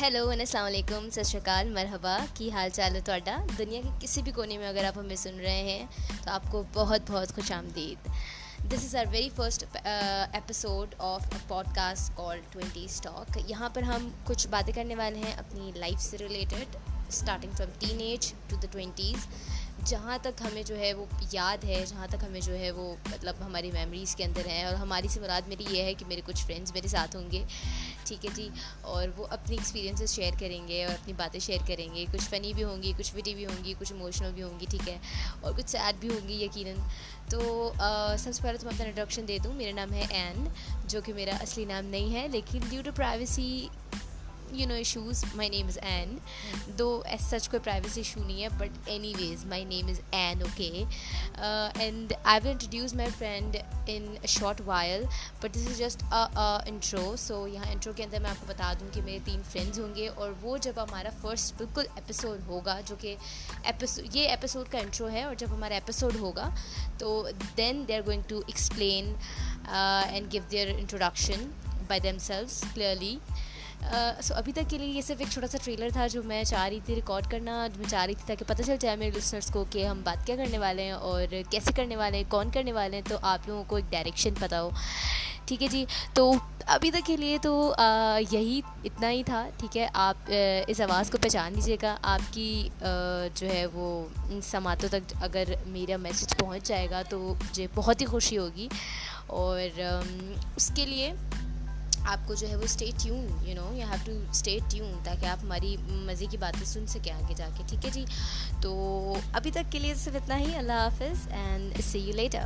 Hello السلام علیکم ست شری اکال مرحبا کی حال چال ہے تھوڑا دنیا کے کسی بھی کونے میں اگر آپ ہمیں سن رہے ہیں تو آپ کو بہت بہت خوش آمدید this is our very first episode of a podcast called twenty stock یہاں پر ہم کچھ باتیں کرنے والے ہیں اپنی لائف سے related starting from teen age to the twenties جہاں تک ہمیں جو ہے وہ یاد ہے جہاں تک ہمیں جو ہے وہ مطلب ہماری میموریز کے اندر ہیں اور ہماری سے مراد میری یہ ہے کہ میرے کچھ فرینڈس میرے ساتھ ہوں گے ٹھیک ہے جی اور وہ اپنی ایکسپیرینسز شیئر کریں گے اور اپنی باتیں شیئر کریں گے۔ کچھ فنی بھی ہوں گی کچھ وٹی بھی ہوں گی کچھ ایموشنل بھی ہوں گی ٹھیک ہے؟ اور کچھ سیڈ بھی ہوں گی یقیناً۔ تو سب سے پہلے تو میں اپنا انٹروڈکشن دے دوں۔ میرا نام ہے این جو کہ میرا اصلی نام نہیں ہے لیکن due to privacy you know issues my name is N do as such کوئی پرائیویسی ایشو نہیں ہے but anyways my name is N okay and I will introduce my friend in short while but this is just intro so یہاں intro کے اندر میں آپ کو بتا دوں کہ میرے تین فرینڈز ہوں گے اور وہ جب ہمارا فرسٹ بالکل ایپیسوڈ ہوگا جو کہ ایپیسوڈ یہ ایپیسوڈ کا انٹرو ہے اور جب ہمارا ایپیسوڈ ہوگا تو then they are going to explain and give their introduction by themselves clearly so ابھی تک کے لیے یہ صرف ایک چھوٹا سا ٹریلر تھا جو میں چاہ رہی تھی ریکارڈ کرنا، میں چاہ رہی تھی تاکہ پتہ چل جائے میرے لسنرس کو کہ ہم بات کیا کرنے والے ہیں اور کیسے کرنے والے ہیں، کون کرنے والے ہیں، تو آپ لوگوں کو ایک ڈائریکشن پتہ ہو۔ ٹھیک ہے جی؟ تو ابھی تک کے لیے تو یہی اتنا ہی تھا۔ ٹھیک ہے، آپ اس آواز کو پہچان لیجیے گا۔ آپ کی جو ہے وہ سماعتوں تک اگر میرا میسج پہنچ جائے گا تو مجھے بہت ہی خوشی ہوگی۔ اور اس کے لیے آپ کو جو ہے وہ stay tune you know you have to stay tune تاکہ آپ ہماری مزے کی باتیں سن سکیں آگے جا کے، ٹھیک ہے جی؟ تو ابھی تک کے لیے صرف اتنا ہی، اللہ حافظ اینڈ سی یو لیٹر